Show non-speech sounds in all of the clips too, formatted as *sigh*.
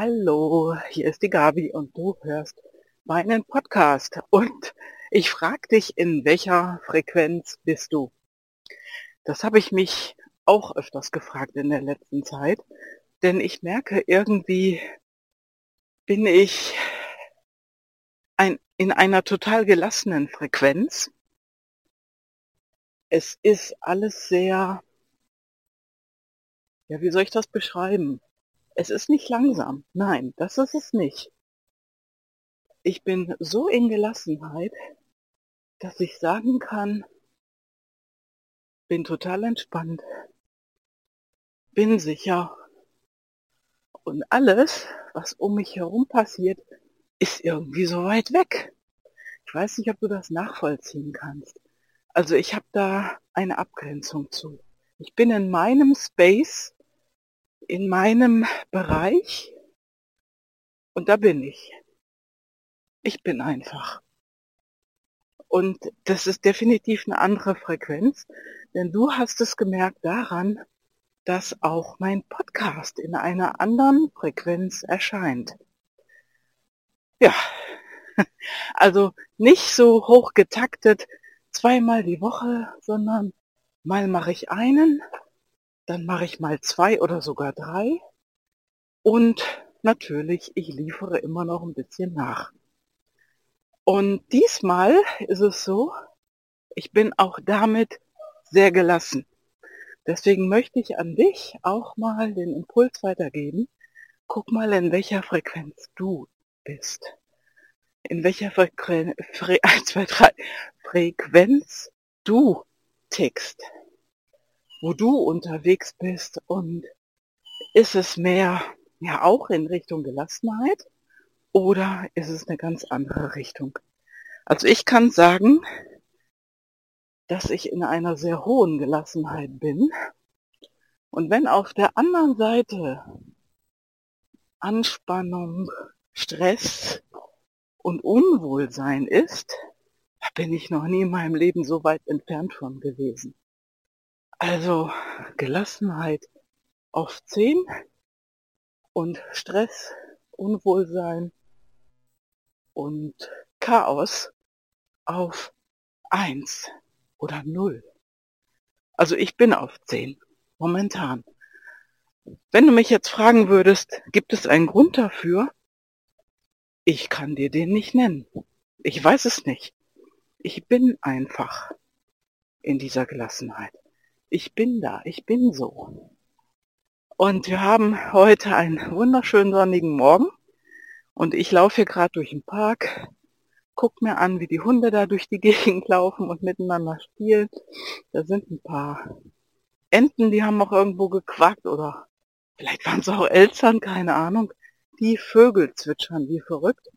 Hallo, hier ist die Gabi und du hörst meinen Podcast. Und ich frage dich, in welcher Frequenz bist du? Das habe ich mich auch öfters gefragt in der letzten Zeit, denn ich merke irgendwie, bin ich ein, in einer total gelassenen Frequenz. Es ist alles sehr, ja, wie soll ich das beschreiben? Es ist nicht langsam. Nein, das ist es nicht. Ich bin so in Gelassenheit, dass ich sagen kann, bin total entspannt, bin sicher und alles, was um mich herum passiert, ist irgendwie so weit weg. Ich weiß nicht, ob du das nachvollziehen kannst. Also ich habe da eine Abgrenzung zu. Ich bin in meinem Space in meinem Bereich und da bin ich. Ich bin einfach. Und das ist definitiv eine andere Frequenz, denn du hast es gemerkt daran, dass auch mein Podcast in einer anderen Frequenz erscheint. Ja, *laughs* also nicht so hoch getaktet zweimal die Woche, sondern mal mache ich einen, dann mache ich mal zwei oder sogar drei. Und natürlich, ich liefere immer noch ein bisschen nach. Und diesmal ist es so, ich bin auch damit sehr gelassen. Deswegen möchte ich an dich auch mal den Impuls weitergeben. Guck mal, in welcher Frequenz du bist. In welcher Frequen Fre 1, 2, 3, Frequenz du tickst wo du unterwegs bist und ist es mehr ja auch in Richtung Gelassenheit oder ist es eine ganz andere Richtung? Also ich kann sagen, dass ich in einer sehr hohen Gelassenheit bin und wenn auf der anderen Seite Anspannung, Stress und Unwohlsein ist, bin ich noch nie in meinem Leben so weit entfernt von gewesen. Also Gelassenheit auf 10 und Stress, Unwohlsein und Chaos auf 1 oder 0. Also ich bin auf 10 momentan. Wenn du mich jetzt fragen würdest, gibt es einen Grund dafür? Ich kann dir den nicht nennen. Ich weiß es nicht. Ich bin einfach in dieser Gelassenheit ich bin da, ich bin so. Und wir haben heute einen wunderschönen sonnigen Morgen und ich laufe hier gerade durch den Park, guck mir an, wie die Hunde da durch die *laughs* Gegend laufen und miteinander spielen. Da sind ein paar Enten, die haben auch irgendwo gequackt oder vielleicht waren es auch Eltern, keine Ahnung. Die Vögel zwitschern wie verrückt.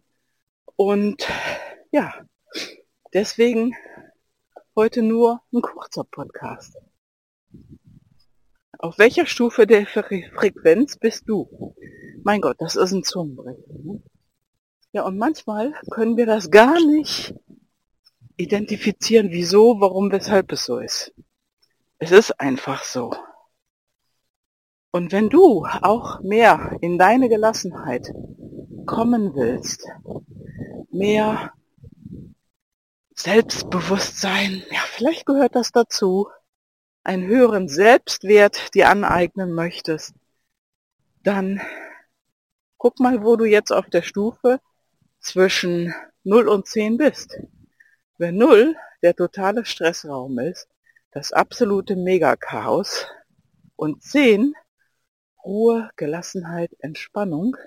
Und ja, deswegen heute nur ein kurzer Podcast. Auf welcher Stufe der Frequenz bist du? Mein Gott, das ist ein Zungenbrecher. Ne? Ja, und manchmal können wir das gar nicht identifizieren, wieso, warum, weshalb es so ist. Es ist einfach so. Und wenn du auch mehr in deine Gelassenheit kommen willst, mehr Selbstbewusstsein, ja, vielleicht gehört das dazu, einen höheren Selbstwert dir aneignen möchtest, dann guck mal, wo du jetzt auf der Stufe zwischen 0 und 10 bist. Wenn 0 der totale Stressraum ist, das absolute Megachaos und 10 Ruhe, Gelassenheit, Entspannung,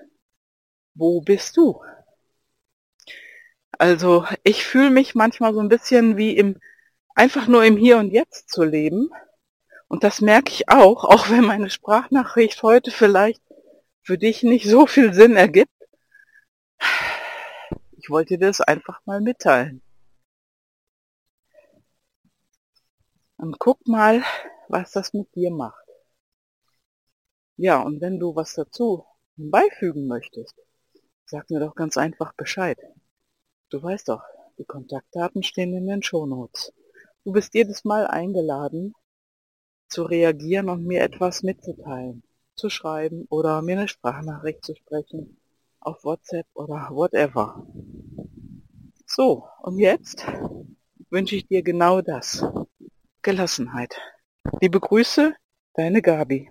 wo bist du? Also ich fühle mich manchmal so ein bisschen wie im einfach nur im Hier und Jetzt zu leben und das merke ich auch, *laughs* auch wenn meine Sprachnachricht heute vielleicht für dich nicht so viel Sinn ergibt. Ich wollte dir das einfach mal mitteilen. Und guck mal, was das mit dir macht. Ja, und wenn du was dazu beifügen möchtest, sag mir doch ganz einfach Bescheid. Du weißt doch, die Kontaktdaten stehen in den Shownotes. Du bist jedes Mal eingeladen, zu reagieren und mir etwas mitzuteilen. zu schreiben oder mir eine Sprachnachricht zu sprechen auf WhatsApp oder whatever. So, und jetzt wünsche ich dir genau das. Gelassenheit. Liebe Grüße, deine Gabi.